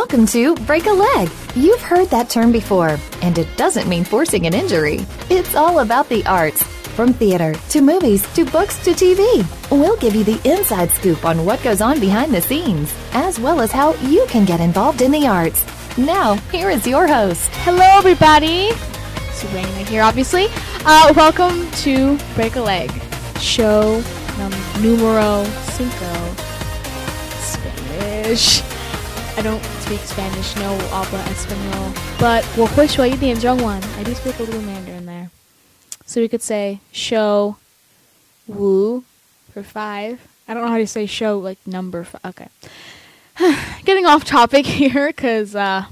Welcome to Break a Leg. You've heard that term before, and it doesn't mean forcing an injury. It's all about the arts. From theater to movies to books to TV, we'll give you the inside scoop on what goes on behind the scenes, as well as how you can get involved in the arts. Now, here is your host. Hello, everybody. Subaina here, obviously. Uh, welcome to Break a Leg, show num- numero cinco. Spanish. I don't speak Spanish, no habla español. But wo hui shui dian zhong one. I do speak a little Mandarin there. So we could say show wu for five. I don't know how to say show like number five. Okay. Getting off topic here because uh,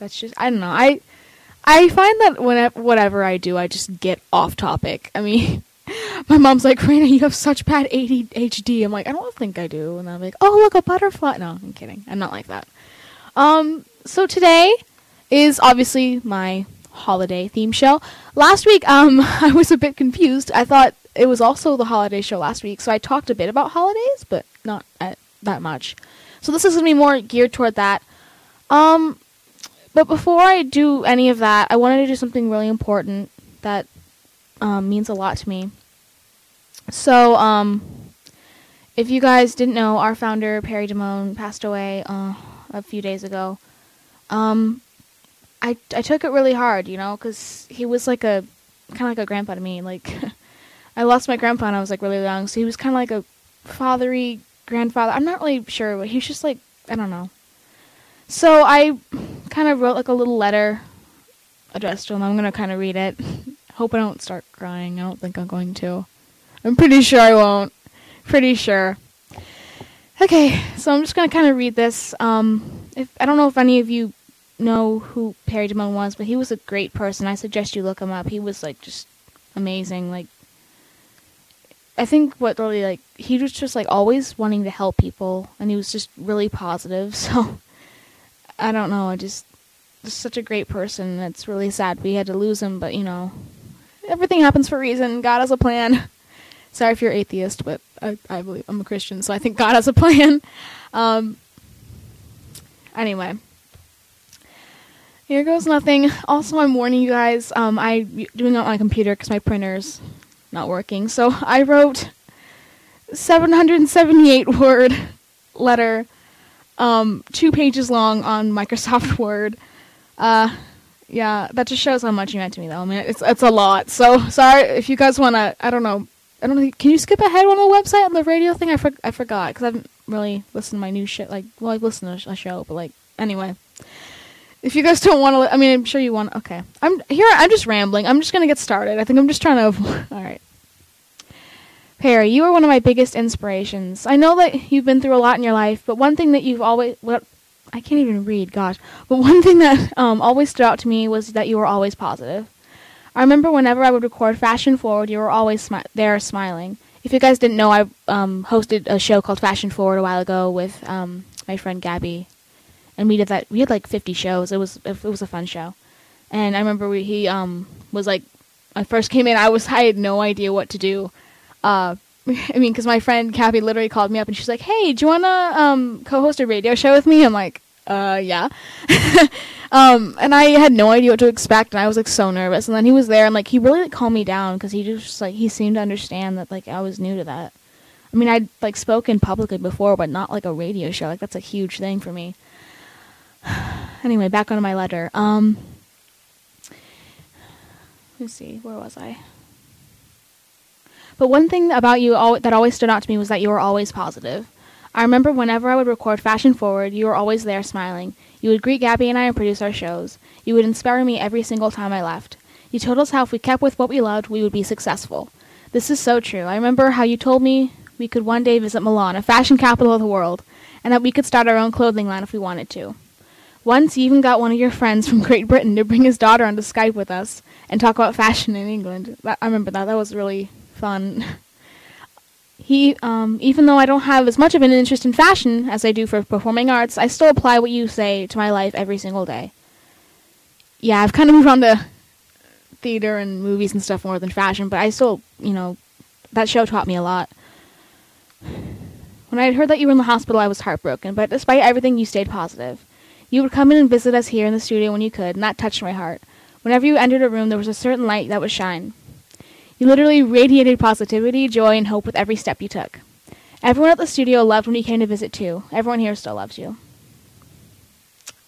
that's just, I don't know. I. I find that whenever whatever I do, I just get off topic. I mean, my mom's like, "Raina, you have such bad ADHD." I'm like, "I don't think I do," and I'm like, "Oh, look, a butterfly." No, I'm kidding. I'm not like that. Um, so today is obviously my holiday theme show. Last week, um, I was a bit confused. I thought it was also the holiday show last week, so I talked a bit about holidays, but not at, that much. So this is gonna be more geared toward that. Um, but before I do any of that, I wanted to do something really important that um, means a lot to me. So, um, if you guys didn't know, our founder Perry Damone passed away uh, a few days ago. Um, I I took it really hard, you know, because he was like a kind of like a grandpa to me. Like, I lost my grandpa when I was like really young, so he was kind of like a fathery grandfather. I'm not really sure, but he was just like I don't know. So I kind of wrote like a little letter addressed to him. I'm gonna kind of read it. Hope I don't start crying. I don't think I'm going to. I'm pretty sure I won't. Pretty sure. Okay, so I'm just gonna kind of read this. Um, if I don't know if any of you know who Perry Damone was, but he was a great person. I suggest you look him up. He was like just amazing. Like, I think what really like he was just like always wanting to help people, and he was just really positive. So I don't know. I just, just such a great person. It's really sad we had to lose him, but you know, everything happens for a reason. God has a plan. Sorry if you're atheist, but I, I believe I'm a Christian, so I think God has a plan. Um, anyway, here goes nothing. Also, I'm warning you guys. Um, I doing it on my computer because my printer's not working. So I wrote 778 word letter um, two pages long on Microsoft Word. Uh, yeah, that just shows how much you meant to me, though. I mean, it's it's a lot. So sorry if you guys want to. I don't know. I don't know. Can you skip ahead on the website on the radio thing? I for, I forgot because I haven't really listened to my new shit. Like, well, I've listened to a show, but like, anyway. If you guys don't want to, I mean, I'm sure you want. Okay, I'm here. I'm just rambling. I'm just gonna get started. I think I'm just trying to. All right. Perry, you are one of my biggest inspirations. I know that you've been through a lot in your life, but one thing that you've always what I can't even read, gosh. But one thing that um, always stood out to me was that you were always positive. I remember whenever I would record Fashion Forward, you were always smi- there smiling. If you guys didn't know, I um, hosted a show called Fashion Forward a while ago with um, my friend Gabby, and we did that. We had like 50 shows. It was it was a fun show, and I remember we, he um, was like, I first came in, I was I had no idea what to do uh, I mean, because my friend Kathy literally called me up and she's like, "Hey, do you wanna um, co-host a radio show with me?" I'm like, "Uh, yeah." um, and I had no idea what to expect, and I was like so nervous. And then he was there, and like he really like, calmed me down because he just like he seemed to understand that like I was new to that. I mean, I'd like spoken publicly before, but not like a radio show. Like that's a huge thing for me. anyway, back onto my letter. Um, let's see, where was I? But one thing about you al- that always stood out to me was that you were always positive. I remember whenever I would record Fashion Forward, you were always there smiling. You would greet Gabby and I and produce our shows. You would inspire me every single time I left. You told us how if we kept with what we loved, we would be successful. This is so true. I remember how you told me we could one day visit Milan, a fashion capital of the world, and that we could start our own clothing line if we wanted to. Once you even got one of your friends from Great Britain to bring his daughter onto Skype with us and talk about fashion in England. That, I remember that. That was really fun. He, um, even though I don't have as much of an interest in fashion as I do for performing arts, I still apply what you say to my life every single day. Yeah, I've kind of moved on to theater and movies and stuff more than fashion, but I still, you know, that show taught me a lot. When I heard that you were in the hospital, I was heartbroken, but despite everything, you stayed positive. You would come in and visit us here in the studio when you could, and that touched my heart. Whenever you entered a room, there was a certain light that would shine. You literally radiated positivity, joy, and hope with every step you took. Everyone at the studio loved when you came to visit too. Everyone here still loves you.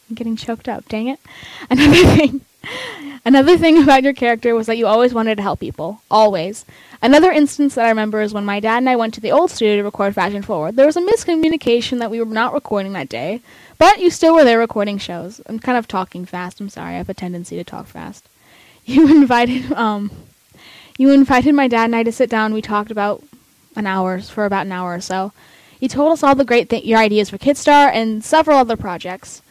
I'm getting choked up, dang it. Another thing Another thing about your character was that you always wanted to help people. Always. Another instance that I remember is when my dad and I went to the old studio to record Fashion Forward. There was a miscommunication that we were not recording that day, but you still were there recording shows. I'm kind of talking fast. I'm sorry. I have a tendency to talk fast. You invited um you invited my dad and I to sit down. We talked about an hour for about an hour or so. You told us all the great th- your ideas for Kidstar and several other projects.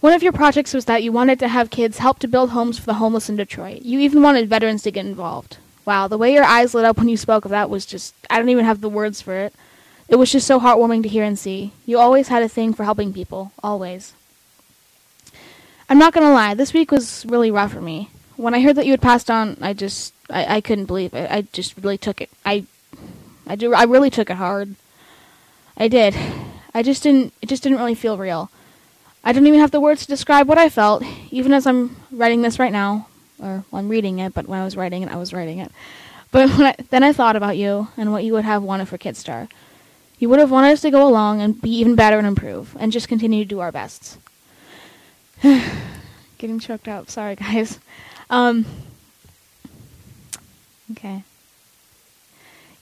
One of your projects was that you wanted to have kids help to build homes for the homeless in Detroit. You even wanted veterans to get involved. Wow, the way your eyes lit up when you spoke of that was just, I don't even have the words for it. It was just so heartwarming to hear and see. You always had a thing for helping people, always. I'm not gonna lie, this week was really rough for me. When I heard that you had passed on, I just, I, I couldn't believe it. I just really took it. I, I do, I really took it hard. I did. I just didn't, it just didn't really feel real. I don't even have the words to describe what I felt, even as I'm writing this right now. Or well, I'm reading it, but when I was writing it, I was writing it. But I, then I thought about you and what you would have wanted for Kidstar. You would have wanted us to go along and be even better and improve, and just continue to do our best. Getting choked up. Sorry, guys. Um, okay.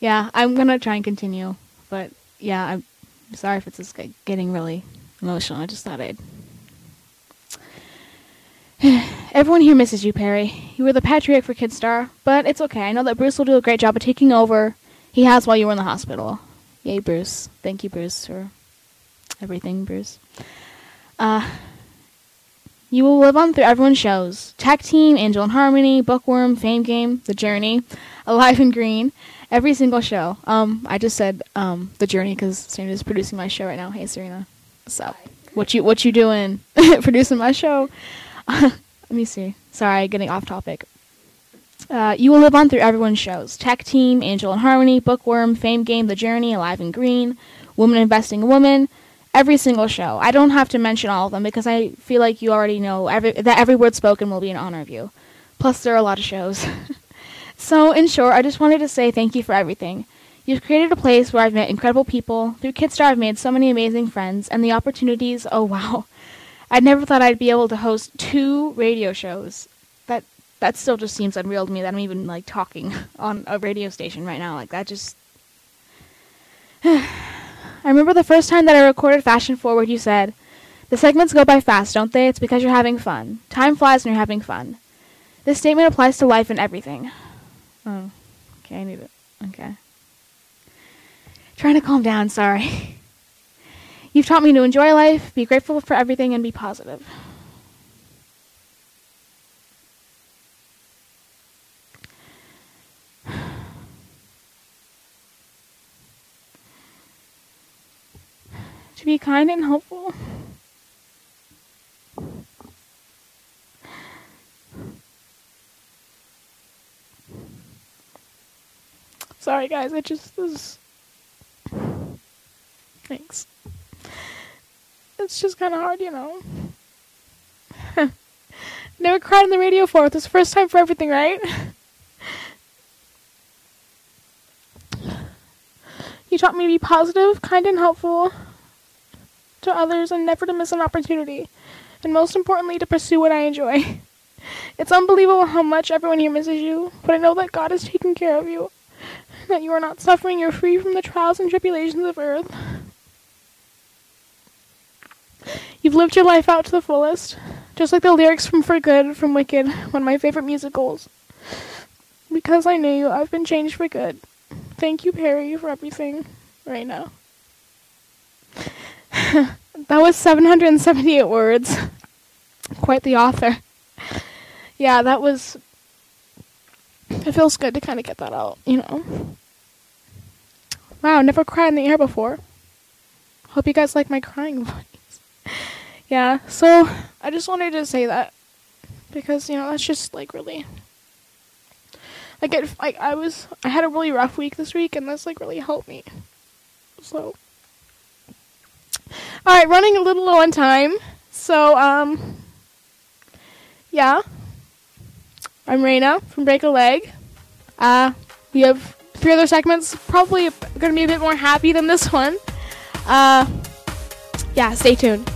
Yeah, I'm gonna try and continue, but yeah, I'm sorry if it's just getting really emotional. I just thought I'd. Everyone here misses you, Perry. You were the patriarch for Kidstar, but it's okay. I know that Bruce will do a great job of taking over. He has while you were in the hospital. Yay, Bruce. Thank you, Bruce, for everything, Bruce. Uh, you will live on through everyone's shows. Tech Team, Angel and Harmony, Bookworm, Fame Game, The Journey, Alive and Green, every single show. Um, I just said um, The Journey because Serena's producing my show right now. Hey, Serena. So, what you what you doing? Producing my show? Let me see. Sorry, getting off topic. Uh, you will live on through everyone's shows: Tech Team, Angel and Harmony, Bookworm, Fame Game, The Journey, Alive and Green, Woman Investing Woman. Every single show. I don't have to mention all of them because I feel like you already know every, that every word spoken will be in honor of you. Plus, there are a lot of shows. so, in short, I just wanted to say thank you for everything. You've created a place where I've met incredible people. Through Kidstar, I've made so many amazing friends, and the opportunities, oh wow. I never thought I'd be able to host two radio shows. That that still just seems unreal to me that I'm even like talking on a radio station right now. Like that just I remember the first time that I recorded Fashion Forward you said, "The segments go by fast, don't they? It's because you're having fun. Time flies when you're having fun." This statement applies to life and everything. Oh. Okay, I need it. Okay. Trying to calm down, sorry. You've taught me to enjoy life, be grateful for everything, and be positive. To be kind and helpful. Sorry, guys, I just was Thanks. It's just kind of hard, you know. Never cried on the radio before. This first time for everything, right? you taught me to be positive, kind, and helpful to others and never to miss an opportunity. And most importantly, to pursue what I enjoy. It's unbelievable how much everyone here misses you, but I know that God is taking care of you. That you are not suffering, you're free from the trials and tribulations of earth. You've lived your life out to the fullest, just like the lyrics from For Good from Wicked, one of my favorite musicals. Because I knew you, I've been changed for good. Thank you, Perry, for everything right now. that was 778 words. Quite the author. Yeah, that was. It feels good to kind of get that out, you know. Wow, never cried in the air before. Hope you guys like my crying voice yeah, so I just wanted to say that because you know that's just like really like it like I was I had a really rough week this week and this like really helped me. So all right, running a little low on time. So, um, yeah. I'm Raina from Break a Leg. Uh, we have three other segments, probably going to be a bit more happy than this one. Uh, yeah, stay tuned.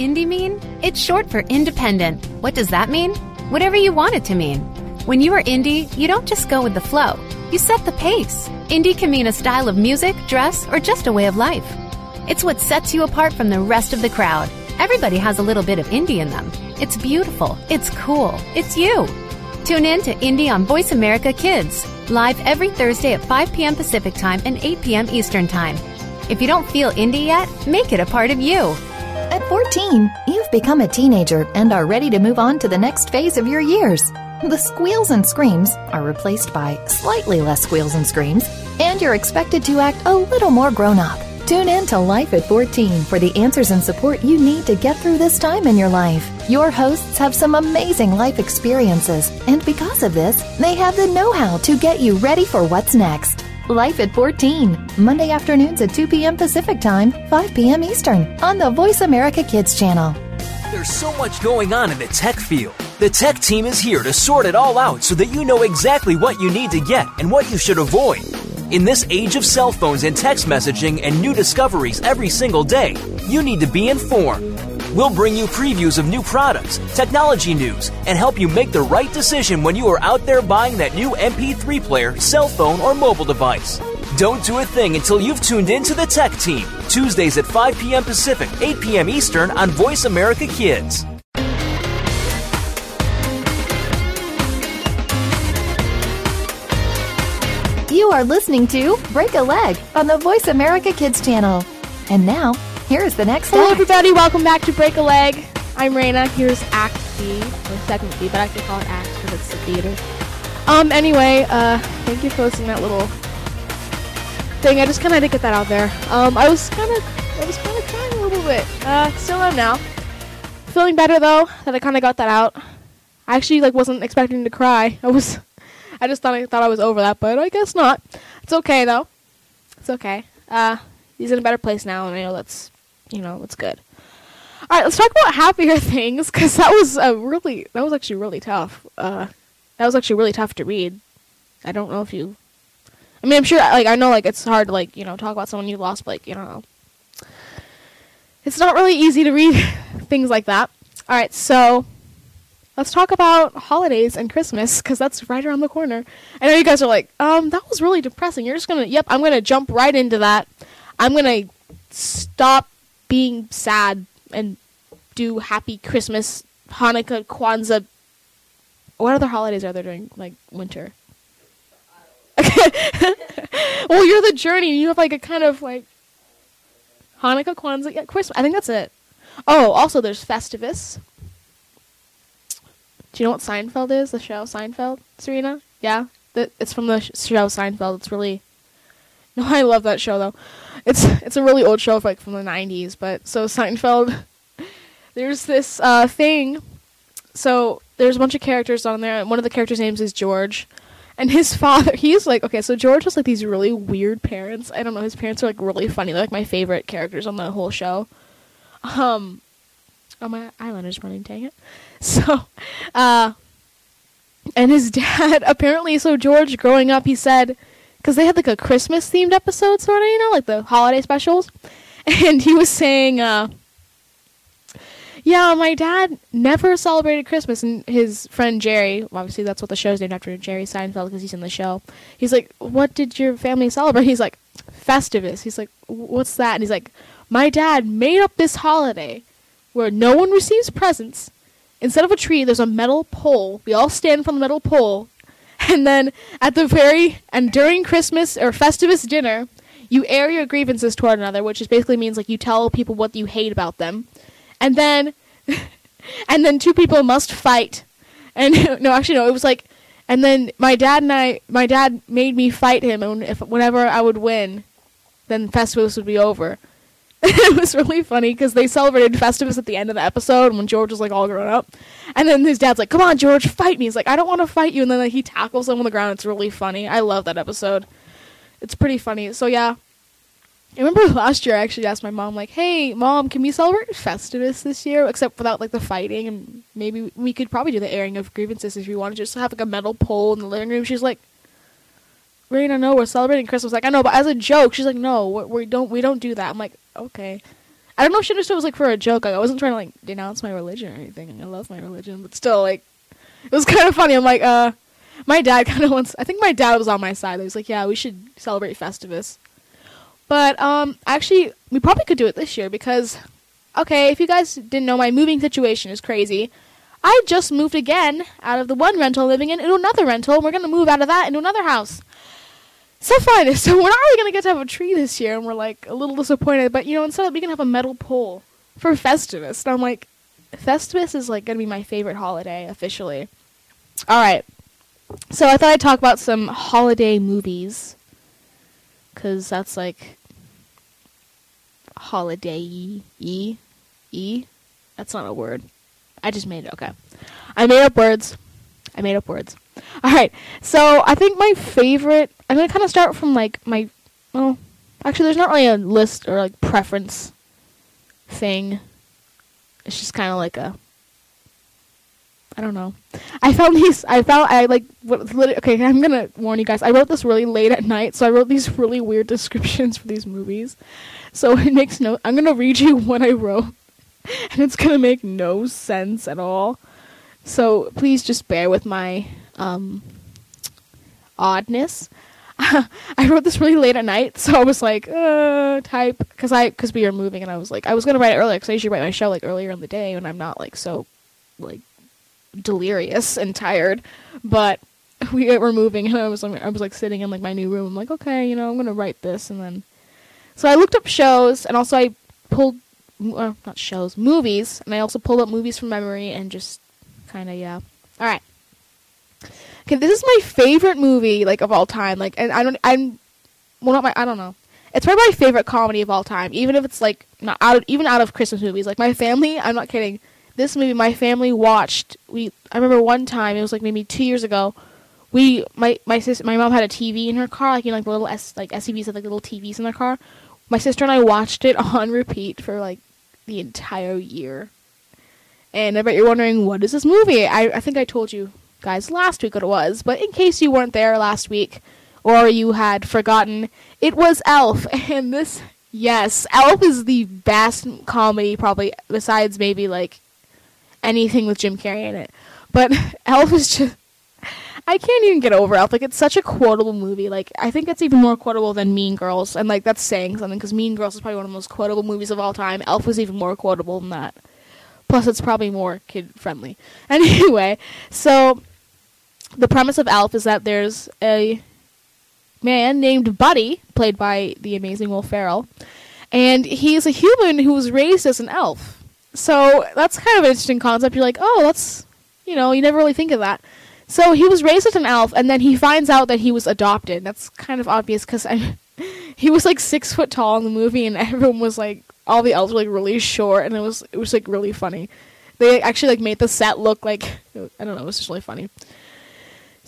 Indie mean? It's short for independent. What does that mean? Whatever you want it to mean. When you are indie, you don't just go with the flow, you set the pace. Indie can mean a style of music, dress, or just a way of life. It's what sets you apart from the rest of the crowd. Everybody has a little bit of indie in them. It's beautiful, it's cool, it's you. Tune in to Indie on Voice America Kids, live every Thursday at 5 p.m. Pacific Time and 8 p.m. Eastern Time. If you don't feel indie yet, make it a part of you. At 14, you've become a teenager and are ready to move on to the next phase of your years. The squeals and screams are replaced by slightly less squeals and screams, and you're expected to act a little more grown up. Tune in to Life at 14 for the answers and support you need to get through this time in your life. Your hosts have some amazing life experiences, and because of this, they have the know how to get you ready for what's next. Life at 14, Monday afternoons at 2 p.m. Pacific Time, 5 p.m. Eastern, on the Voice America Kids channel. There's so much going on in the tech field. The tech team is here to sort it all out so that you know exactly what you need to get and what you should avoid. In this age of cell phones and text messaging and new discoveries every single day, you need to be informed. We'll bring you previews of new products, technology news, and help you make the right decision when you are out there buying that new MP3 player, cell phone, or mobile device. Don't do a thing until you've tuned in to the Tech Team, Tuesdays at 5 p.m. Pacific, 8 p.m. Eastern on Voice America Kids. You are listening to Break a Leg on the Voice America Kids channel. And now, here is the next Hello, act. everybody. Welcome back to Break a Leg. I'm Raina. Here's Act B, or Segment B, but I actually call it Act because it's the theater. Um. Anyway, uh, thank you for listening that little thing. I just kind of had to get that out there. Um, I was kind of, I was kind of crying a little bit. Uh, still am now. Feeling better though that I kind of got that out. I actually like wasn't expecting to cry. I was, I just thought I thought I was over that, but I guess not. It's okay though. It's okay. Uh, he's in a better place now, and I know that's, you know, that's good. All right, let's talk about happier things because that was a really, that was actually really tough. Uh, that was actually really tough to read. I don't know if you. I mean, I'm sure, like, I know, like, it's hard to, like, you know, talk about someone you lost, but, like, you know, it's not really easy to read things like that. All right, so let's talk about holidays and Christmas because that's right around the corner. I know you guys are like, um, that was really depressing. You're just gonna, yep, I'm gonna jump right into that. I'm gonna stop being sad and do Happy Christmas, Hanukkah, Kwanzaa. What other holidays are there during like winter? well, you're the journey. You have like a kind of like Hanukkah, Kwanzaa, yeah, Christmas. I think that's it. Oh, also there's Festivus. Do you know what Seinfeld is? The show Seinfeld, Serena? Yeah, the, it's from the sh- show Seinfeld. It's really no, I love that show though. It's it's a really old show, like from the '90s. But so Seinfeld, there's this uh, thing. So there's a bunch of characters on there. and One of the characters' names is George, and his father. He's like okay. So George has like these really weird parents. I don't know. His parents are like really funny. They're like my favorite characters on the whole show. Um, oh my eyeliner's running. Dang it. So, uh, and his dad apparently. So George, growing up, he said because they had like a Christmas themed episode, sort of, you know, like the holiday specials. And he was saying, uh, Yeah, my dad never celebrated Christmas, and his friend Jerry, obviously that's what the show's named after, Jerry Seinfeld, because he's in the show. He's like, "What did your family celebrate?" He's like, "Festivus." He's like, "What's that?" And he's like, "My dad made up this holiday where no one receives presents. Instead of a tree, there's a metal pole. We all stand from the metal pole, and then at the very and during Christmas or Festivus dinner, you air your grievances toward another, which basically means like you tell people what you hate about them." and then and then two people must fight and no actually no it was like and then my dad and i my dad made me fight him and if whenever i would win then festivus would be over it was really funny because they celebrated festivus at the end of the episode when george was like all grown up. And then his dad's like come on george fight me. He's like i don't want to fight you. And then like, he tackles him on the ground. It's really funny. I love that episode. It's pretty funny. So yeah. I remember last year I actually asked my mom like, "Hey, mom, can we celebrate Festivus this year? Except without like the fighting. And maybe we could probably do the airing of grievances if you want to just have like a metal pole in the living room." She's like, "Raina, no, we're celebrating Christmas." Like, I know, but as a joke, she's like, "No, we don't we don't do that." I'm like, "Okay." I don't know if she understood it was like for a joke. Like, I wasn't trying to like denounce my religion or anything. I love my religion, but still, like, it was kind of funny. I'm like, uh, my dad kind of wants. I think my dad was on my side. He was like, "Yeah, we should celebrate Festivus." But um, actually, we probably could do it this year because, okay, if you guys didn't know, my moving situation is crazy. I just moved again out of the one rental living in into another rental, and we're gonna move out of that into another house. So fun. So we're not really gonna get to have a tree this year, and we're like a little disappointed. But you know, instead we can have a metal pole for Festivus. And I'm like, Festivus is like gonna be my favorite holiday officially. All right. So I thought I'd talk about some holiday movies because that's like holiday e e. That's not a word. I just made it. Okay, I made up words. I made up words. All right. So I think my favorite. I'm gonna kind of start from like my. Well, actually, there's not really a list or like preference thing. It's just kind of like a. I don't know. I found these. I found I like. What, okay, I'm gonna warn you guys. I wrote this really late at night, so I wrote these really weird descriptions for these movies. So it makes no. I'm gonna read you what I wrote, and it's gonna make no sense at all. So please just bear with my um, oddness. I wrote this really late at night, so I was like, uh, type, because I, because we were moving, and I was like, I was gonna write it earlier, because I usually write my show like earlier in the day when I'm not like so, like, delirious and tired, but we were moving, and I was, like, I was like sitting in like my new room. I'm like, okay, you know, I'm gonna write this, and then so I looked up shows, and also I pulled, uh, not shows, movies, and I also pulled up movies from memory and just kind of yeah. All right. Okay, this is my favorite movie like of all time. Like, and I don't, I'm, well, not my, I don't know. It's probably my favorite comedy of all time, even if it's like not out of, even out of Christmas movies. Like my family, I'm not kidding. This movie, my family watched. We, I remember one time, it was like maybe two years ago. We, my, my sister, my mom had a TV in her car, like you know, like the little S, like SUVs have like little TVs in their car my sister and I watched it on repeat for like the entire year. And I bet you're wondering, what is this movie? I, I think I told you guys last week what it was, but in case you weren't there last week or you had forgotten, it was Elf. And this, yes, Elf is the best comedy probably, besides maybe like anything with Jim Carrey in it. But Elf is just I can't even get over Elf. Like it's such a quotable movie. Like I think it's even more quotable than Mean Girls, and like that's saying something because Mean Girls is probably one of the most quotable movies of all time. Elf was even more quotable than that. Plus, it's probably more kid friendly. Anyway, so the premise of Elf is that there's a man named Buddy, played by the amazing Will Ferrell, and he's a human who was raised as an elf. So that's kind of an interesting concept. You're like, oh, that's you know, you never really think of that. So he was raised as an elf, and then he finds out that he was adopted. That's kind of obvious because he was like six foot tall in the movie, and everyone was like, all the elves were like really short, and it was it was like really funny. They actually like made the set look like I don't know, it was just really funny.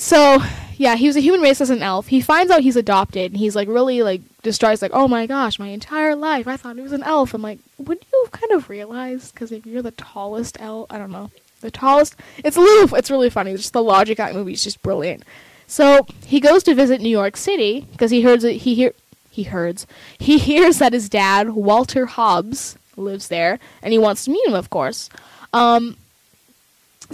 So yeah, he was a human raised as an elf. He finds out he's adopted, and he's like really like distraught. like, oh my gosh, my entire life I thought he was an elf. I'm like, wouldn't you kind of realize? Because if you're the tallest elf, I don't know the tallest. It's a little. It's really funny. Just the logic of that movie is just brilliant. So he goes to visit New York City because he hears he hear he hears he hears that his dad Walter Hobbs lives there, and he wants to meet him, of course. Um,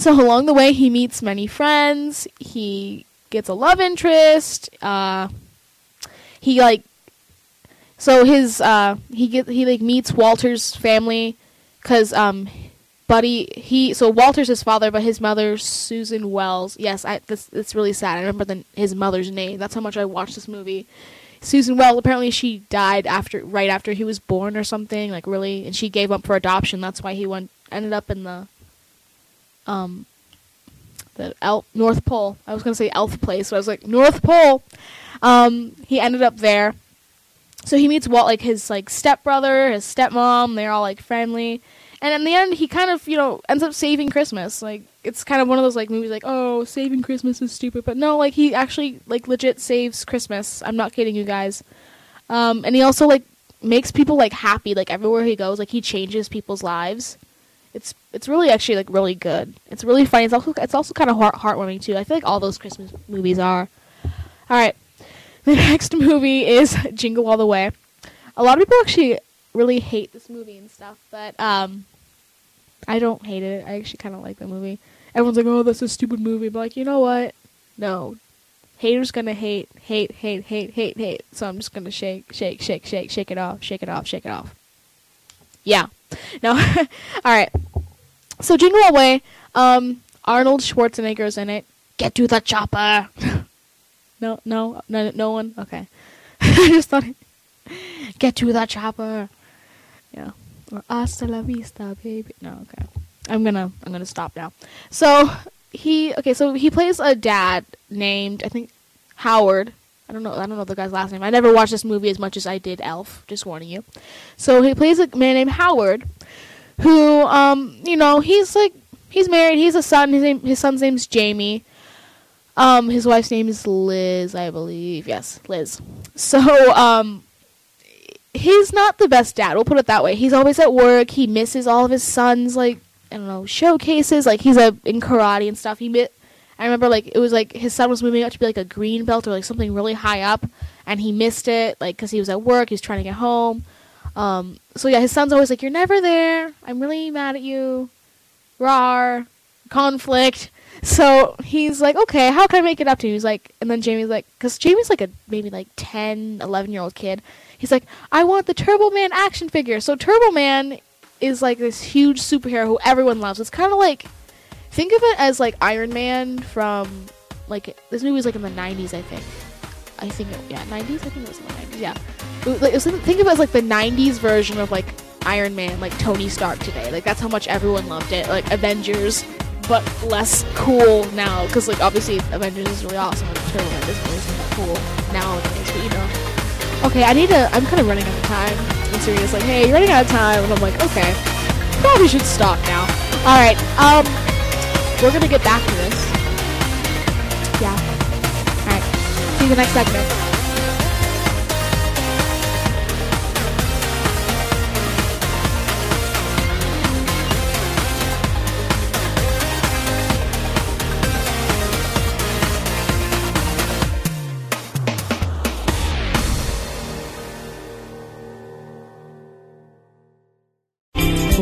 so along the way, he meets many friends. He gets a love interest. Uh, he like, so his uh, he get he like meets Walter's family, cause um, Buddy he so Walter's his father, but his mother Susan Wells. Yes, I this it's really sad. I remember the, his mother's name. That's how much I watched this movie. Susan Wells. Apparently, she died after right after he was born or something. Like really, and she gave up for adoption. That's why he went ended up in the um the El- North Pole. I was gonna say Elf Place, so I was like North Pole. Um, he ended up there. So he meets Walt, like his like stepbrother, his stepmom. They're all like friendly, and in the end, he kind of you know ends up saving Christmas. Like it's kind of one of those like movies like oh saving Christmas is stupid, but no, like he actually like legit saves Christmas. I'm not kidding you guys. Um, and he also like makes people like happy like everywhere he goes. Like he changes people's lives it's it's really actually like really good. It's really funny. It's also it's also kind of heart heartwarming too. I feel like all those Christmas movies are. All right, the next movie is Jingle All the Way. A lot of people actually really hate this movie and stuff, but um, I don't hate it. I actually kind of like the movie. Everyone's like, "Oh, that's a stupid movie," but like, you know what? No, haters gonna hate, hate, hate, hate, hate, hate. So I'm just gonna shake, shake, shake, shake, shake it off, shake it off, shake it off. Yeah. No. All right. So Jingle All. Um, Arnold Schwarzenegger's in it. Get to the chopper. no, no, no, no one. Okay. I just thought. Get to the chopper. Yeah. Or hasta la vista, baby. No, okay. I'm gonna I'm gonna stop now. So he okay, so he plays a dad named I think Howard. I don't know I don't know the guy's last name. I never watched this movie as much as I did Elf, just warning you. So he plays a man named Howard who um, you know, he's like he's married, he's a son, his name his son's name's Jamie. Um, his wife's name is Liz, I believe. Yes, Liz. So, um, he's not the best dad. We'll put it that way. He's always at work. He misses all of his son's like I don't know showcases. Like he's a in karate and stuff. He mi- I remember like it was like his son was moving up to be like a green belt or like something really high up, and he missed it like because he was at work. He was trying to get home. Um, so yeah, his son's always like, "You're never there. I'm really mad at you." Rar conflict. So he's like, okay, how can I make it up to you? He's like, and then Jamie's like, because Jamie's like a maybe like 10, 11 year old kid. He's like, I want the Turbo Man action figure. So Turbo Man is like this huge superhero who everyone loves. It's kind of like, think of it as like Iron Man from, like, this movie was like in the 90s, I think. I think, it, yeah, 90s? I think it was in the 90s, yeah. Was, like, think of it as like the 90s version of like Iron Man, like Tony Stark today. Like, that's how much everyone loved it. Like, Avengers but less cool now because like obviously Avengers is really awesome and Turbo Man isn't really cool nowadays but you know okay I need to I'm kind of running out of time and Serena's like hey you're running out of time and I'm like okay probably should stop now alright um we're gonna get back to this. Yeah. Alright see you in the next segment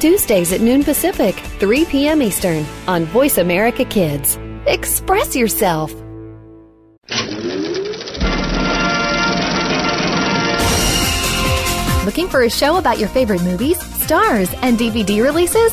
Tuesdays at noon Pacific, 3 p.m. Eastern on Voice America Kids. Express yourself. Looking for a show about your favorite movies, stars, and DVD releases?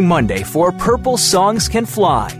Monday for Purple Songs Can Fly.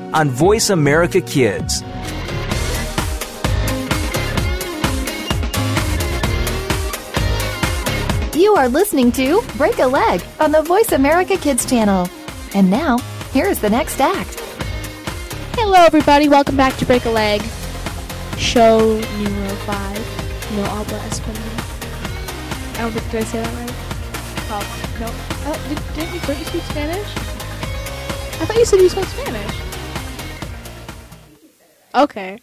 on Voice America Kids. You are listening to Break a Leg on the Voice America Kids channel. And now, here is the next act. Hello, everybody. Welcome back to Break a Leg, show numero five. No habla español. I don't think did I say that right? Oh no. Oh, did, didn't you, don't you speak Spanish? I thought you said you spoke Spanish. Okay.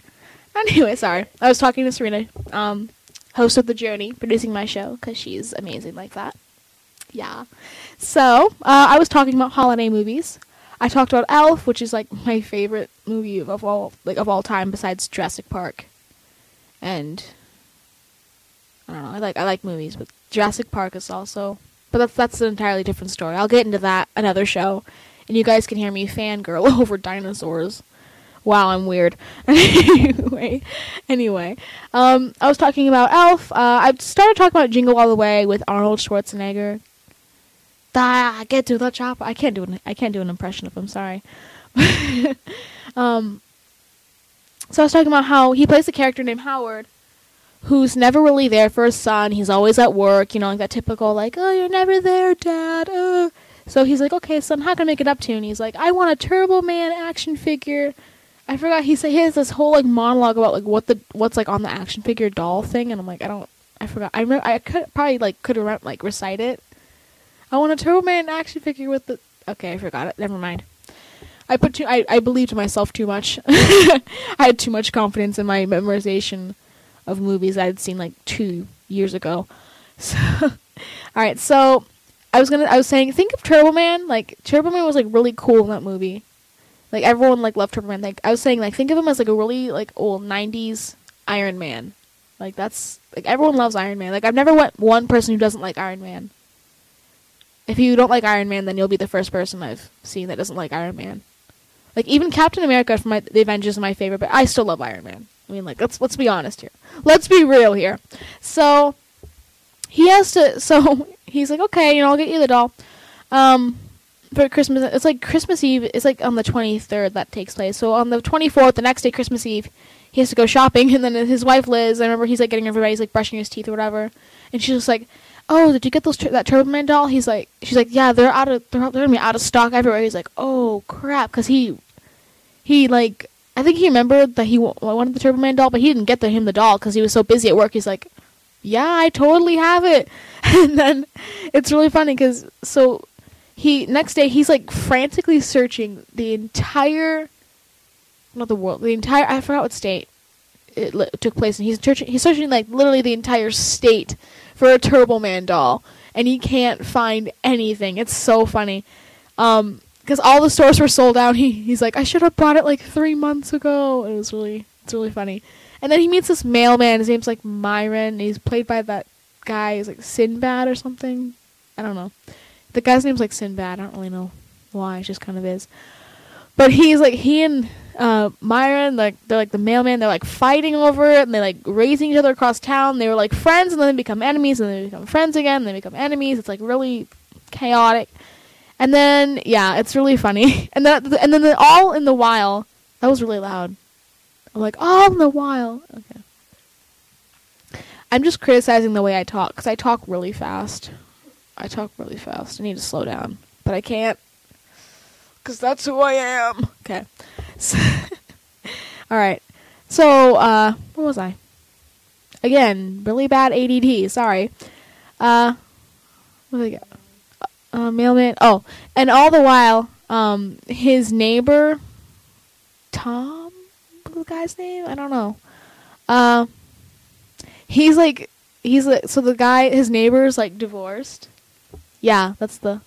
Anyway, sorry. I was talking to Serena, um, host of The Journey, producing my show, because she's amazing like that. Yeah. So, uh, I was talking about holiday movies. I talked about Elf, which is like my favorite movie of all like of all time besides Jurassic Park. And I don't know, I like I like movies, but Jurassic Park is also but that's that's an entirely different story. I'll get into that another show. And you guys can hear me fangirl over dinosaurs. Wow, I'm weird. anyway, anyway, um, I was talking about Elf. Uh, I started talking about Jingle All the Way with Arnold Schwarzenegger. Ah, get to the chopper. I can't do an I can't do an impression of him. Sorry. um, so I was talking about how he plays a character named Howard, who's never really there for his son. He's always at work. You know, like that typical like, oh, you're never there, Dad. Uh. So he's like, okay, son, how can I make it up to you? And he's like, I want a Turbo Man action figure. I forgot he said he has this whole like monologue about like what the what's like on the action figure doll thing, and I'm like, I don't, I forgot. I remember I could probably like could re- like recite it. I want a Turbo Man action figure with the. Okay, I forgot it. Never mind. I put too. I I believed myself too much. I had too much confidence in my memorization of movies I had seen like two years ago. So, all right. So I was gonna. I was saying, think of Turbo Man. Like Turbo Man was like really cool in that movie. Like everyone like loved Turbo Man. Like I was saying, like think of him as like a really like old '90s Iron Man. Like that's like everyone loves Iron Man. Like I've never met one person who doesn't like Iron Man. If you don't like Iron Man, then you'll be the first person I've seen that doesn't like Iron Man. Like even Captain America from my, the Avengers is my favorite, but I still love Iron Man. I mean, like let's let's be honest here. Let's be real here. So he has to. So he's like, okay, you know, I'll get you the doll. Um, for Christmas, it's like Christmas Eve. It's like on the twenty third that takes place. So on the twenty fourth, the next day, Christmas Eve, he has to go shopping, and then his wife Liz. I remember he's like getting everybody's like brushing his teeth or whatever, and she's just like, "Oh, did you get those tur- that Turbo Man doll?" He's like, "She's like, yeah, they're out of they're, they're gonna be out of stock everywhere." He's like, "Oh crap," because he he like I think he remembered that he w- wanted the Turbo Man doll, but he didn't get the, him the doll because he was so busy at work. He's like, "Yeah, I totally have it," and then it's really funny because so he next day he's like frantically searching the entire not the world the entire I forgot what state it li- took place and he's searching he's searching like literally the entire state for a Turbo Man doll and he can't find anything. It's so funny. Um because all the stores were sold out. He he's like, I should have bought it like three months ago. It was really it's really funny. And then he meets this mailman. His name's like Myron. He's played by that guy. He's like Sinbad or something. I don't know. The guy's name's like Sinbad. I don't really know why. It just kind of is. But he's like he and uh, Myron, like they're like the mailman. They're like fighting over it, and they like racing each other across town. They were like friends, and then they become enemies, and then they become friends again. And they become enemies. It's like really chaotic. And then yeah, it's really funny. And then and then the, all in the while, that was really loud. I'm like all in the while. Okay. I'm just criticizing the way I talk because I talk really fast. I talk really fast. I need to slow down, but I can't because that's who I am. Okay. So, all right. So, uh, where was I? Again, really bad ADD. Sorry. Uh, what did I get? Uh, mailman. Oh, and all the while, um, his neighbor, Tom, the guy's name? I don't know. Uh, he's like, he's like, so the guy, his neighbor's like divorced. Yeah, that's the.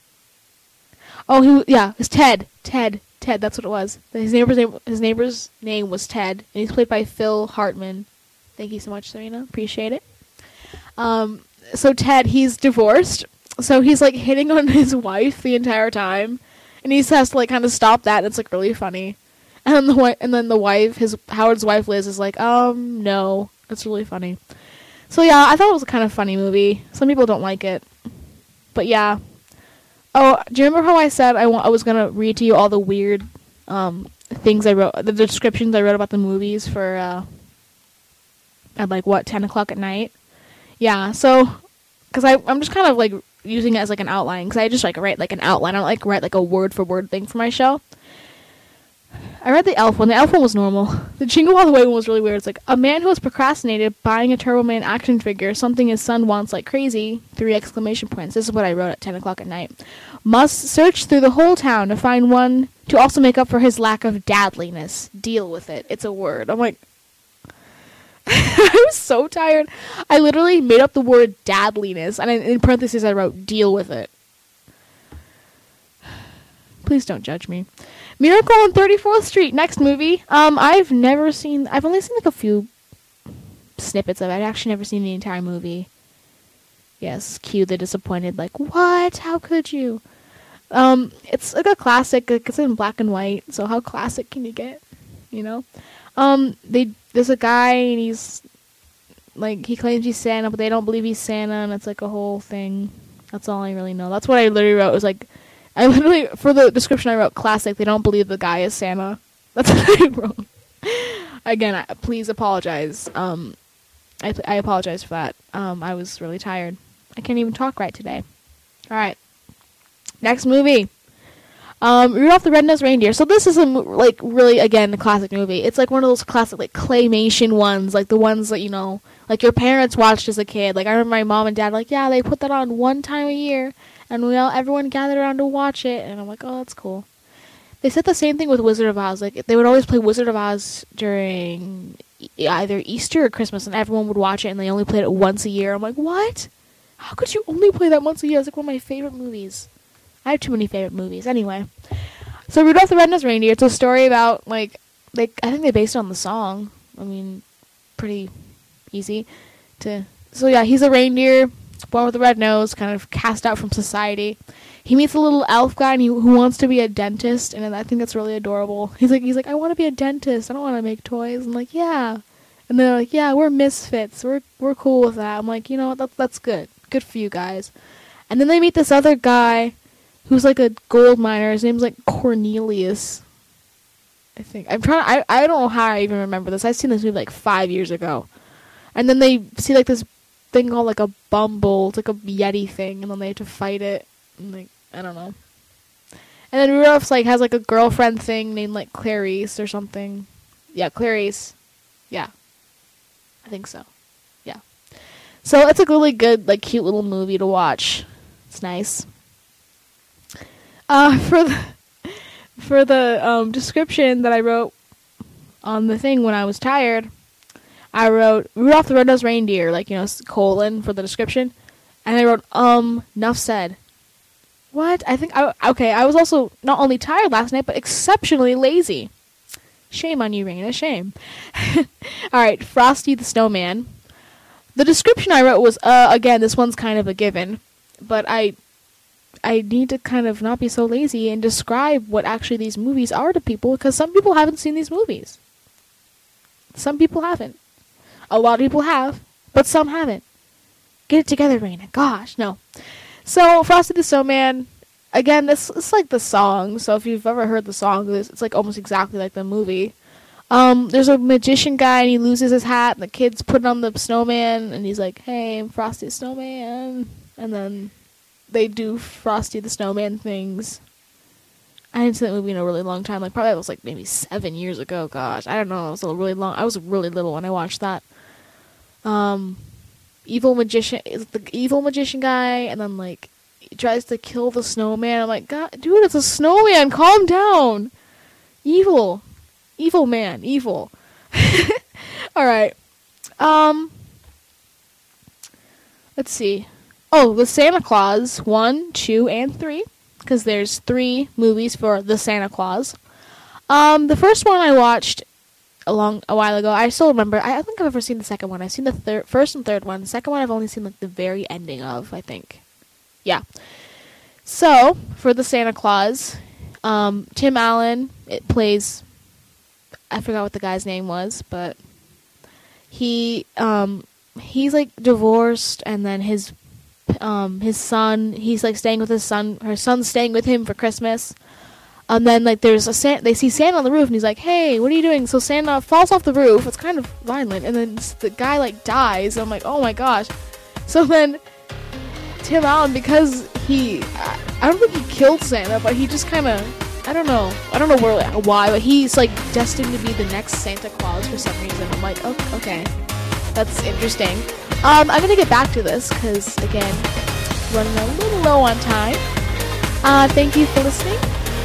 Oh, he yeah, it's Ted. Ted. Ted. That's what it was. His neighbor's name. His neighbor's name was Ted, and he's played by Phil Hartman. Thank you so much, Serena. Appreciate it. Um, so Ted, he's divorced, so he's like hitting on his wife the entire time, and he has to like kind of stop that. And it's like really funny. And then the wi- and then the wife, his Howard's wife Liz, is like, um, no, it's really funny. So yeah, I thought it was a kind of funny movie. Some people don't like it, but yeah. Oh, do you remember how I said I want I was gonna read to you all the weird um, things I wrote, the descriptions I wrote about the movies for uh, at like what ten o'clock at night? Yeah, so because I I'm just kind of like using it as like an outline because I just like write like an outline. I don't like write like a word for word thing for my show. I read the elf one. The elf one was normal. The Jingle All the Way one was really weird. It's like a man who has procrastinated buying a Turbo Man action figure, something his son wants like crazy. Three exclamation points. This is what I wrote at ten o'clock at night. Must search through the whole town to find one to also make up for his lack of dadliness. Deal with it. It's a word. I'm like, I was so tired. I literally made up the word dadliness, and in, in parentheses I wrote deal with it. Please don't judge me. Miracle on 34th Street, next movie. Um, I've never seen. I've only seen like a few snippets of it. I've actually never seen the entire movie. Yes, cue the disappointed. Like, what? How could you? Um, it's like a classic. Like, it's in black and white. So how classic can you get? You know. Um, they there's a guy and he's like he claims he's Santa, but they don't believe he's Santa, and it's like a whole thing. That's all I really know. That's what I literally wrote. Was like, I literally for the description I wrote classic. They don't believe the guy is Santa. That's what I wrote. Again, I, please apologize. Um, I I apologize for that. Um, I was really tired. I can't even talk right today. All right, next movie. Um, Rudolph the Red-Nosed Reindeer. So this is a like really again a classic movie. It's like one of those classic like claymation ones, like the ones that you know, like your parents watched as a kid. Like I remember my mom and dad like, yeah, they put that on one time a year, and we all everyone gathered around to watch it, and I'm like, oh, that's cool. They said the same thing with Wizard of Oz. Like they would always play Wizard of Oz during either Easter or Christmas, and everyone would watch it, and they only played it once a year. I'm like, what? How could you only play that once a year? It's like one of my favorite movies. I have too many favorite movies. Anyway, so Rudolph the Red-Nosed Reindeer. It's a story about like like I think they based it on the song. I mean, pretty easy to. So yeah, he's a reindeer, born with a red nose, kind of cast out from society. He meets a little elf guy and he, who wants to be a dentist, and I think that's really adorable. He's like, he's like, I want to be a dentist. I don't want to make toys. I'm like, yeah. And they're like, yeah, we're misfits. We're we're cool with that. I'm like, you know what? That's that's good. Good for you guys. And then they meet this other guy who's like a gold miner. His name's like Cornelius. I think I'm trying. I I don't know how I even remember this. I've seen this movie like five years ago, and then they see like this thing called like a bumble. It's like a yeti thing, and then they have to fight it. And like I don't know. And then Rudolph's like has like a girlfriend thing named like Clarice or something. Yeah, Clarice. Yeah, I think so. Yeah. So it's a really good, like, cute little movie to watch. It's nice. Uh, for the for the um, description that I wrote on the thing when I was tired, I wrote Rudolph the Red-Nosed Reindeer, like you know, colon for the description, and I wrote um, enough said. What? I think I okay. I was also not only tired last night, but exceptionally lazy. Shame on you, Raina. Shame. All right, Frosty the Snowman. The description I wrote was uh again this one's kind of a given, but I I need to kind of not be so lazy and describe what actually these movies are to people because some people haven't seen these movies. Some people haven't. A lot of people have, but some haven't. Get it together, Raina. Gosh, no. So Frosty the Snowman, again, this it's like the song. So if you've ever heard the song, it's, it's like almost exactly like the movie. Um, there's a magician guy and he loses his hat, and the kids put it on the snowman, and he's like, "Hey, I'm Frosty the Snowman," and then they do Frosty the Snowman things. I didn't see that movie in a really long time. Like probably it was like maybe seven years ago. Gosh, I don't know. It was a really long. I was really little when I watched that. Um, evil magician is the evil magician guy, and then like he tries to kill the snowman. I'm like, God, dude, it's a snowman. Calm down. Evil, evil man, evil. All right. Um. Let's see. Oh, the Santa Claus one, two, and three because there's three movies for the Santa Claus. Um, the first one I watched a long a while ago. I still remember. I, I think I've ever seen the second one. I've seen the third, first and third one. The second one I've only seen like the very ending of. I think. Yeah. So for the Santa Claus, um, Tim Allen it plays. I forgot what the guy's name was, but he um, he's like divorced, and then his um his son he's like staying with his son her son's staying with him for christmas and then like there's a Santa, they see Santa on the roof and he's like, "Hey, what are you doing?" So Santa falls off the roof. It's kind of violent, and then the guy like dies. I'm like, "Oh my gosh!" So then Tim Allen, because he, I don't think he killed Santa, but he just kind of, I don't know, I don't know where, why, but he's like destined to be the next Santa Claus for some reason. I'm like, oh, okay, that's interesting. Um, I'm gonna get back to this because again, running a little low on time. Uh, thank you for listening,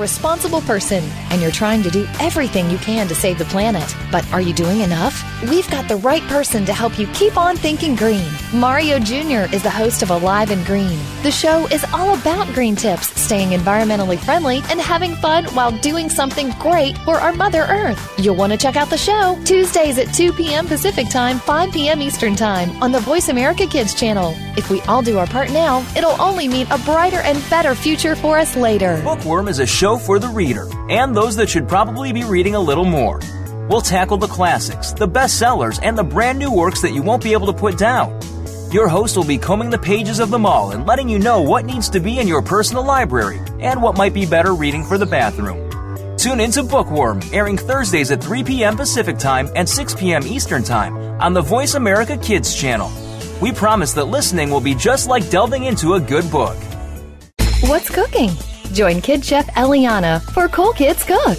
Responsible person and you're trying to do everything you can to save the planet. But are you doing enough? We've got the right person to help you keep on thinking green. Mario Jr. is the host of Alive and Green. The show is all about green tips, staying environmentally friendly, and having fun while doing something great for our Mother Earth. You'll want to check out the show Tuesdays at 2 p.m. Pacific Time, 5 p.m. Eastern Time on the Voice America Kids channel. If we all do our part now, it'll only mean a brighter and better future for us later. Bookworm is a show for the reader and those that should probably be reading a little more. We'll tackle the classics, the bestsellers, and the brand new works that you won't be able to put down. Your host will be combing the pages of them all and letting you know what needs to be in your personal library and what might be better reading for the bathroom. Tune into Bookworm, airing Thursdays at 3 p.m. Pacific Time and 6 p.m. Eastern Time on the Voice America Kids channel. We promise that listening will be just like delving into a good book. What's cooking? Join Kid Chef Eliana for Cool Kids Cook.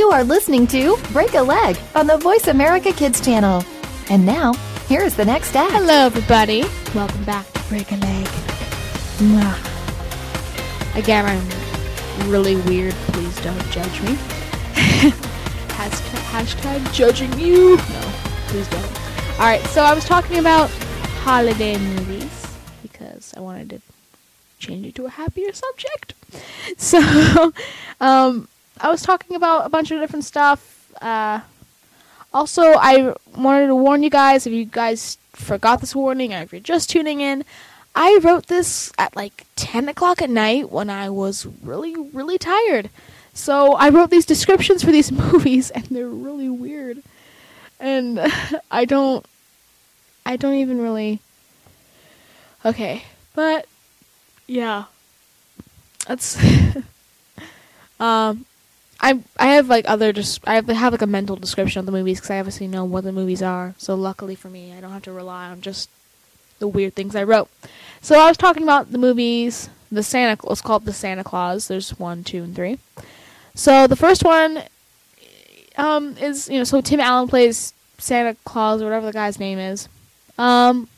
You are listening to Break a Leg on the Voice America Kids channel. And now, here is the next act. Hello, everybody. Welcome back to Break a Leg. Mwah. Again, I'm really weird. Please don't judge me. hashtag, hashtag judging you. No, please don't. All right, so I was talking about holiday movies because I wanted to change it to a happier subject. So, um, I was talking about a bunch of different stuff. Uh, also, I wanted to warn you guys if you guys forgot this warning or if you're just tuning in, I wrote this at like 10 o'clock at night when I was really, really tired. So I wrote these descriptions for these movies and they're really weird. And I don't, I don't even really. Okay, but yeah. That's. um, I I have like other just I have, have like a mental description of the movies because I obviously know what the movies are. So luckily for me, I don't have to rely on just the weird things I wrote. So I was talking about the movies. The Santa It's called the Santa Claus. There's one, two, and three. So the first one, um, is you know so Tim Allen plays Santa Claus or whatever the guy's name is. Um,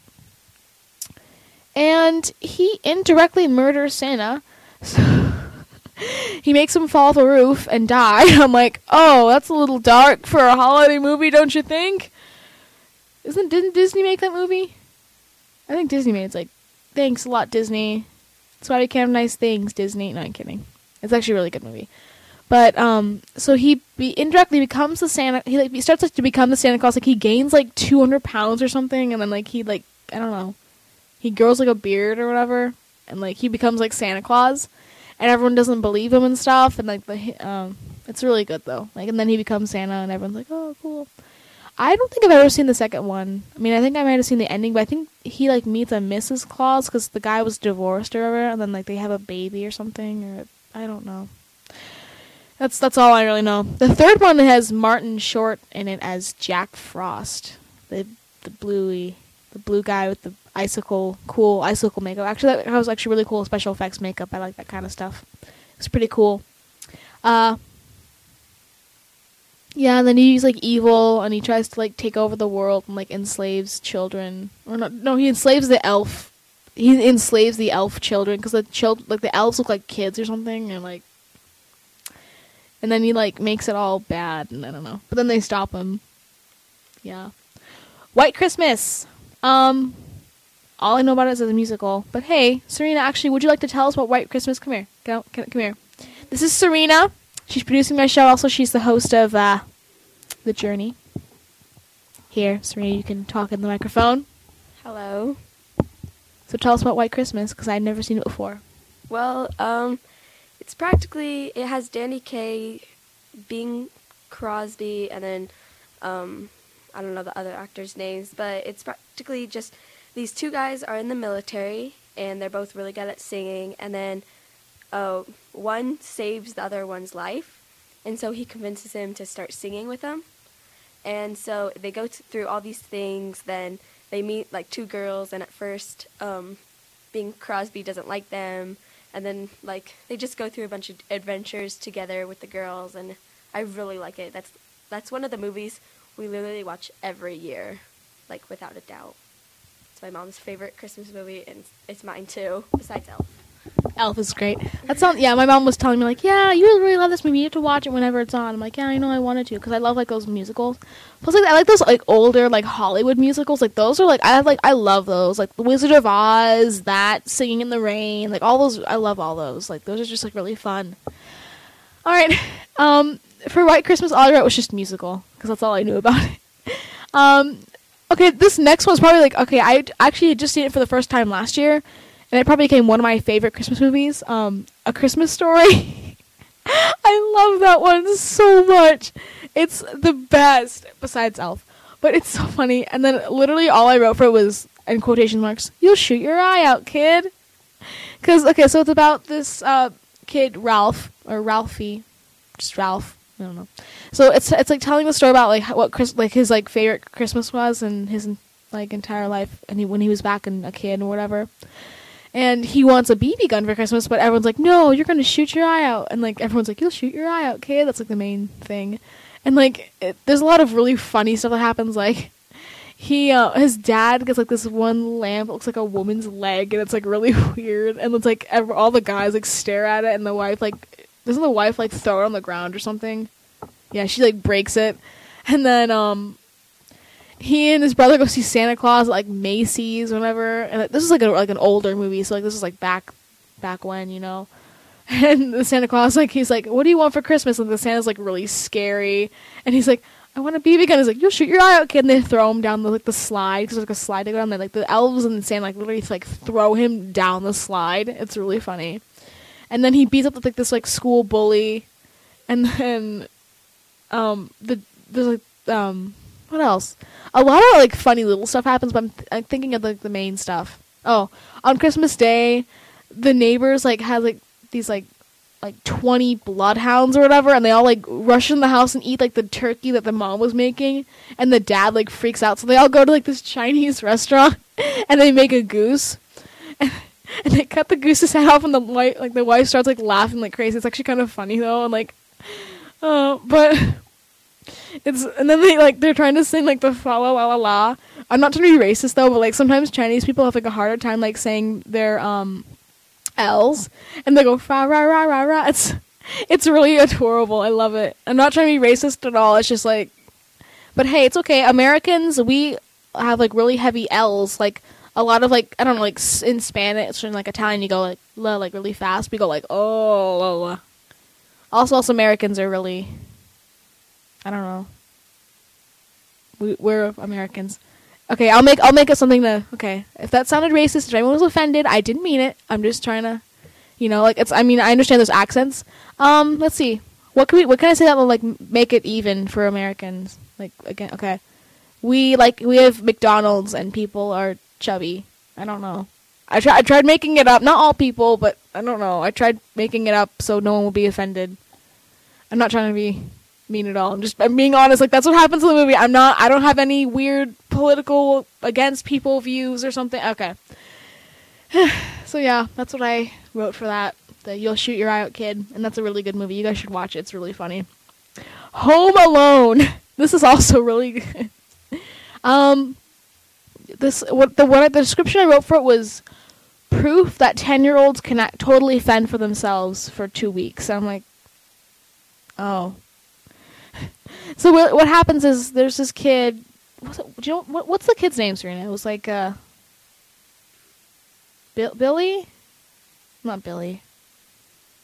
and he indirectly murders Santa. So he makes him fall off a roof and die. I'm like, oh, that's a little dark for a holiday movie, don't you think? Isn't didn't Disney make that movie? I think Disney made. It's like, thanks a lot, Disney. That's why we can't have nice things, Disney. No, I'm kidding. It's actually a really good movie. But um, so he be, indirectly becomes the Santa. He like he starts like, to become the Santa Claus. Like he gains like 200 pounds or something, and then like he like I don't know, he grows like a beard or whatever, and like he becomes like Santa Claus, and everyone doesn't believe him and stuff. And like the um, it's really good though. Like and then he becomes Santa, and everyone's like, oh cool. I don't think I've ever seen the second one. I mean, I think I might have seen the ending, but I think he like meets a Mrs. Claus because the guy was divorced or whatever, and then like they have a baby or something, or I don't know. That's that's all I really know. The third one has Martin Short in it as Jack Frost, the the bluey, the blue guy with the icicle, cool icicle makeup. Actually, that was actually really cool special effects makeup. I like that kind of stuff. It's pretty cool. Uh, yeah, and then he's like evil, and he tries to like take over the world and like enslaves children. Or no, no, he enslaves the elf. He enslaves the elf children because the child like the elves look like kids or something, and like, and then he like makes it all bad, and I don't know. But then they stop him. Yeah, White Christmas. Um, all I know about it is it's a musical. But hey, Serena, actually, would you like to tell us about White Christmas? Come here, come, come here. This is Serena. She's producing my show. Also, she's the host of uh, The Journey. Here, Serena, you can talk in the microphone. Hello. So tell us about White Christmas, because I've never seen it before. Well, um, it's practically it has Danny Kaye, Bing Crosby, and then um, I don't know the other actors' names, but it's practically just these two guys are in the military and they're both really good at singing, and then uh, one saves the other one's life, and so he convinces him to start singing with him. And so they go t- through all these things. Then they meet like two girls, and at first, um, Bing Crosby doesn't like them, and then like they just go through a bunch of adventures together with the girls, and I really like it. That's that's one of the movies we literally watch every year, like without a doubt. It's my mom's favorite Christmas movie, and it's mine too, besides Elf. Elf is great. That's sounds yeah. My mom was telling me like, yeah, you really love this movie. You have to watch it whenever it's on. I'm like, yeah, I know I wanted to because I love like those musicals. Plus, like I like those like older like Hollywood musicals. Like those are like I like I love those. Like The Wizard of Oz, that Singing in the Rain, like all those. I love all those. Like those are just like really fun. All right, um, for White Christmas, all I wrote was just musical because that's all I knew about it. um, okay, this next one's probably like okay. I actually just seen it for the first time last year and it probably became one of my favorite Christmas movies. Um, A Christmas Story. I love that one so much. It's the best, besides Elf. But it's so funny. And then literally all I wrote for it was, in quotation marks, "You'll shoot your eye out, kid." Because okay, so it's about this uh, kid Ralph or Ralphie, just Ralph. I don't know. So it's it's like telling the story about like what Chris like his like favorite Christmas was and his like entire life and he when he was back in a kid or whatever and he wants a BB gun for Christmas, but everyone's like, "No, you're gonna shoot your eye out," and like everyone's like, "You'll shoot your eye out, kid." That's like the main thing, and like it, there's a lot of really funny stuff that happens. Like he, uh, his dad gets like this one lamp that looks like a woman's leg, and it's like really weird, and it's like ever, all the guys like stare at it, and the wife like doesn't the wife like throw it on the ground or something? Yeah, she like breaks it, and then um he and his brother go see Santa Claus like Macy's whatever. And this is like a, like an older movie, so like this is like back back when, you know. And the Santa Claus like he's like, "What do you want for Christmas?" And the Santa's like really scary, and he's like, "I want a BB gun." He's like, "You'll shoot your eye out, kid." And they throw him down the like the slide because there's like a slide to go down there. Like the elves and the Santa like literally like throw him down the slide. It's really funny. And then he beats up like this like school bully, and then um the there's like um what else? A lot of like funny little stuff happens, but I'm, th- I'm thinking of like the main stuff. Oh, on Christmas Day, the neighbors like had like these like like 20 bloodhounds or whatever and they all like rush in the house and eat like the turkey that the mom was making and the dad like freaks out so they all go to like this chinese restaurant and they make a goose and, and they cut the goose's head off and the wife like the wife starts like laughing like crazy it's actually kind of funny though and like uh, but It's and then they like they're trying to sing like the fa la la la la. I'm not trying to be racist though, but like sometimes Chinese people have like a harder time like saying their um L's and they go fa ra ra ra ra. It's it's really adorable. I love it. I'm not trying to be racist at all. It's just like, but hey, it's okay. Americans we have like really heavy L's. Like a lot of like I don't know like in Spanish and like Italian you go like la like really fast. We go like oh. La, la. Also, us Americans are really I don't know. We, we're Americans. Okay, I'll make I'll make it something to. Okay, if that sounded racist, if anyone was offended, I didn't mean it. I'm just trying to, you know, like it's. I mean, I understand those accents. Um, let's see. What can we? What can I say that will like make it even for Americans? Like again, okay. We like we have McDonald's and people are chubby. I don't know. I tried. I tried making it up. Not all people, but I don't know. I tried making it up so no one will be offended. I'm not trying to be mean at all. I'm just I'm being honest. Like that's what happens in the movie. I'm not. I don't have any weird political against people views or something. Okay. so yeah, that's what I wrote for that. The You'll Shoot Your Eye Out Kid, and that's a really good movie. You guys should watch it. It's really funny. Home Alone. This is also really good. um, this what the what the description I wrote for it was proof that ten year olds can totally fend for themselves for two weeks. I'm like, oh. So what what happens is there's this kid. What's it, do you know what, what's the kid's name, Serena? It was like uh, Bill, Billy, not Billy.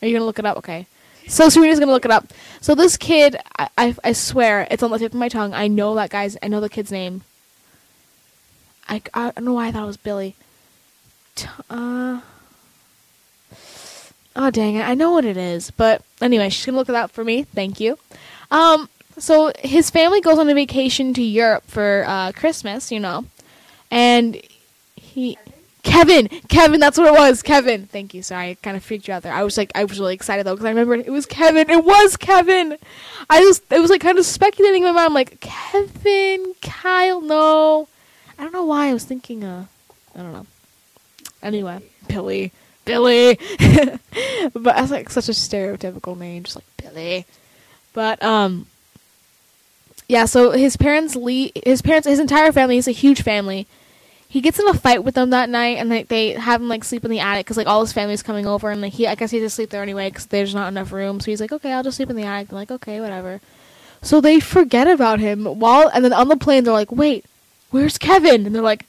Are you gonna look it up? Okay. So Serena's gonna look it up. So this kid, I, I I swear it's on the tip of my tongue. I know that guy's. I know the kid's name. I I don't know why I thought it was Billy. T- uh. Oh dang it! I know what it is, but anyway, she's gonna look it up for me. Thank you. Um, so his family goes on a vacation to Europe for uh, Christmas, you know, and he Kevin, Kevin, that's what it was. Kevin, thank you. Sorry, I kind of freaked you out there. I was like, I was really excited though because I remember it was Kevin. It was Kevin. I was, it was like kind of speculating in my mind. Like, Kevin, Kyle, no. I don't know why I was thinking. Uh, I don't know. Anyway, Billy, Billy, but that's like such a stereotypical name, just like Billy. But um, yeah. So his parents leave. His parents, his entire family. He's a huge family. He gets in a fight with them that night, and like they have him like sleep in the attic because like all his family's coming over, and like he, I guess he to sleep there anyway because there's not enough room. So he's like, okay, I'll just sleep in the attic. They're like, okay, whatever. So they forget about him while, and then on the plane they're like, wait, where's Kevin? And they're like,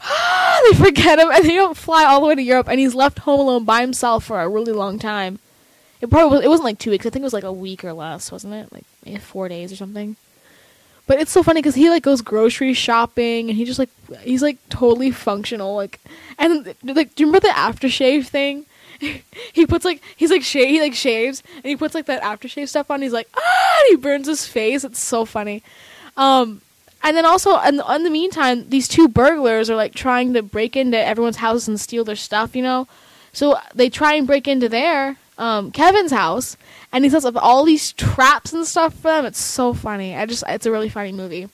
ah, they forget him, and they don't fly all the way to Europe, and he's left home alone by himself for a really long time. It probably was, it wasn't like two weeks. I think it was like a week or less, wasn't it? Like four days or something. But it's so funny because he like goes grocery shopping and he just like he's like totally functional. Like and like do you remember the aftershave thing? he puts like he's like shave he like shaves and he puts like that aftershave stuff on. He's like ah, he burns his face. It's so funny. Um, and then also in the, in the meantime, these two burglars are like trying to break into everyone's house and steal their stuff. You know, so they try and break into their um, Kevin's house, and he sets up all these traps and stuff for them. It's so funny. I just, it's a really funny movie.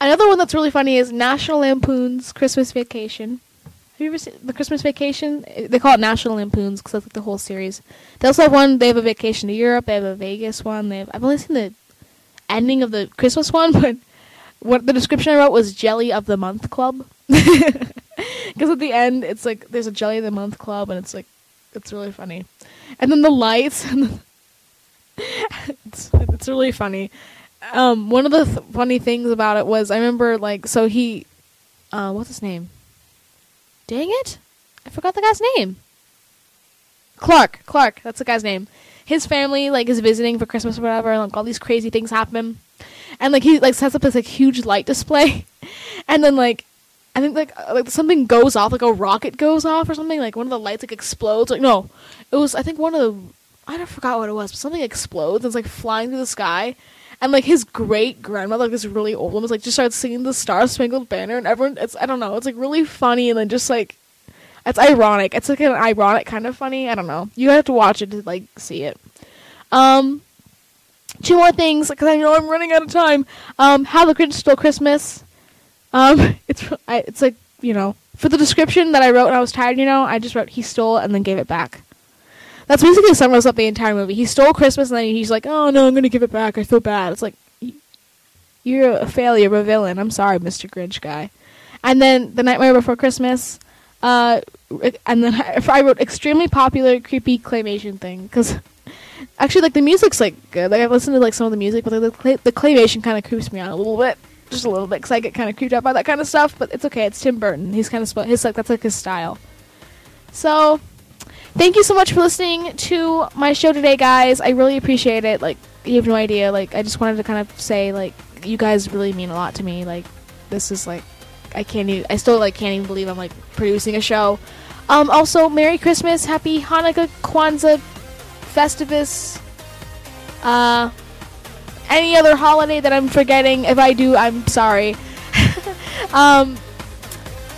Another one that's really funny is National Lampoon's Christmas Vacation. Have you ever seen the Christmas Vacation? They call it National Lampoons because that's like the whole series. They also have one. They have a vacation to Europe. They have a Vegas one. They have. I've only seen the ending of the Christmas one, but what the description I wrote was Jelly of the Month Club. Because at the end, it's like there's a Jelly of the Month Club, and it's like it's really funny. And then the lights, and it's it's really funny. Um, one of the th- funny things about it was I remember like so he, uh, what's his name? Dang it, I forgot the guy's name. Clark, Clark, that's the guy's name. His family like is visiting for Christmas or whatever, and like all these crazy things happen, and like he like sets up this like huge light display, and then like I think like uh, like something goes off, like a rocket goes off or something. Like one of the lights like explodes. Like no, it was I think one of the I don't forgot what it was, but something explodes and it's like flying through the sky. And like his great grandmother, like this really old woman, was like just starts singing the Star Spangled Banner, and everyone, it's I don't know, it's like really funny, and then just like it's ironic. It's like an ironic kind of funny. I don't know. You have to watch it to like see it. Um, two more things because I know I'm running out of time. Um, How the Grinch Stole Christmas. Um, it's I, it's like you know for the description that I wrote when I was tired. You know, I just wrote he stole and then gave it back. That's basically sums up the entire movie. He stole Christmas and then he's like, "Oh no, I'm gonna give it back. I feel bad." It's like you're a failure, a villain. I'm sorry, Mr. Grinch guy. And then the Nightmare Before Christmas, uh, and then I, I wrote extremely popular creepy claymation thing because actually like the music's like good. Like I've listened to like some of the music, but like, the clay, the claymation kind of creeps me out a little bit, just a little bit, because I get kind of creeped out by that kind of stuff. But it's okay. It's Tim Burton. He's kind of his like that's like his style. So, thank you so much for listening to my show today, guys. I really appreciate it. Like you have no idea. Like I just wanted to kind of say like you guys really mean a lot to me. Like this is like I can't even. I still like can't even believe I'm like producing a show. Um, also, Merry Christmas, Happy Hanukkah, Kwanzaa, Festivus. Uh, any other holiday that I'm forgetting? If I do, I'm sorry. um,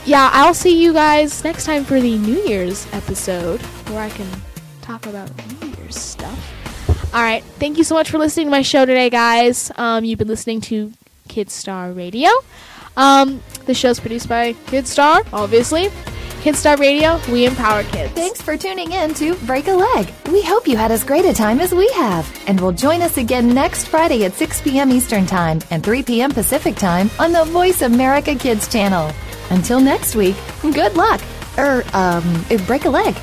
yeah, I'll see you guys next time for the New Year's episode where I can talk about New Year's stuff. All right, thank you so much for listening to my show today, guys. Um, you've been listening to Kidstar Radio. Um, the show's produced by Kidstar, obviously. Kidstar Radio, we empower kids. Thanks for tuning in to Break a Leg. We hope you had as great a time as we have. And will join us again next Friday at 6 p.m. Eastern Time and 3 p.m. Pacific Time on the Voice America Kids channel. Until next week, good luck. Er, um, break a leg.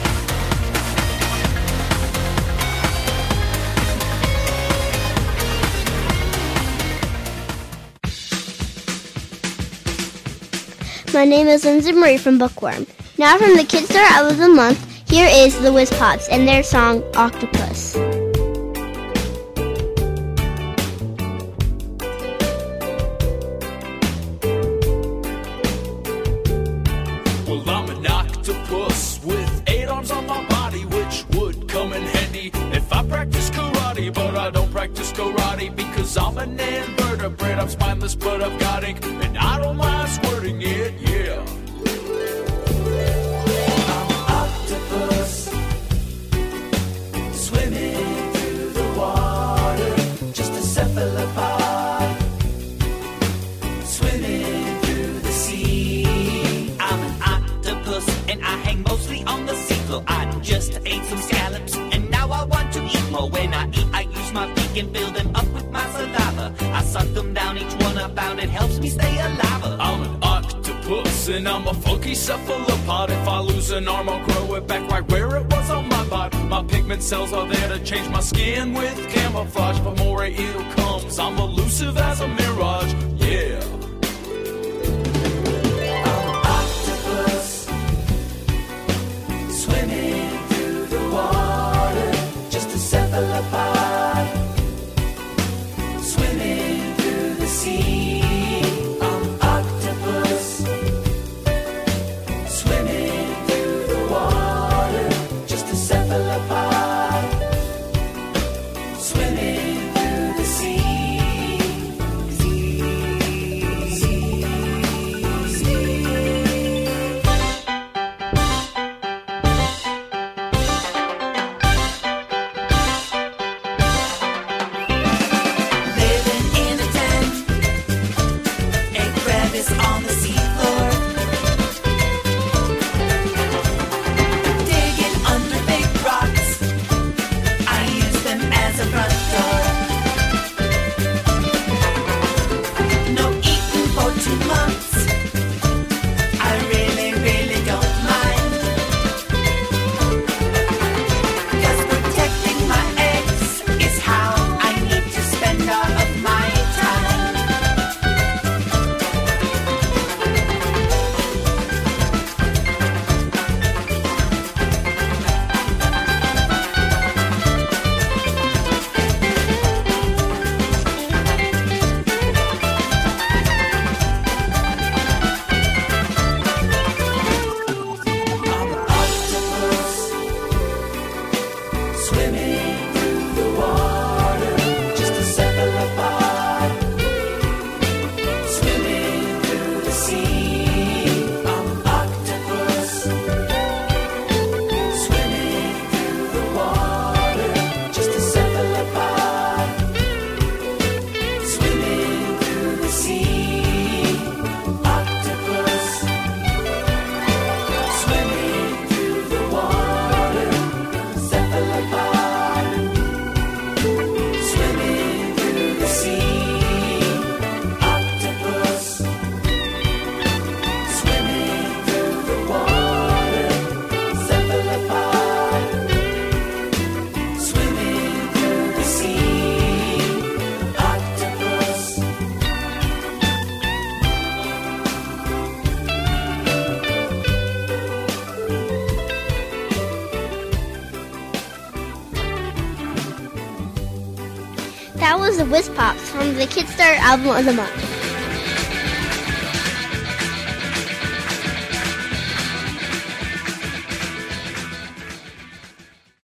My name is Lindsay Marie from Bookworm. Now from the Kidstar of the Month, here is the Whiz Pops and their song Octopus. But I don't practice karate because I'm an invertebrate. I'm spineless, but I've got ink, and I don't mind squirting it, yeah. My fill them up with my saliva. I suck them down, each one about it helps me stay alive. I'm an octopus and I'm a funky cephalopod. If I lose an arm, I'll grow it back right where it was on my body. My pigment cells are there to change my skin with camouflage. But more ill comes, I'm elusive as a mirage. Yeah. The Kidstar album of the month.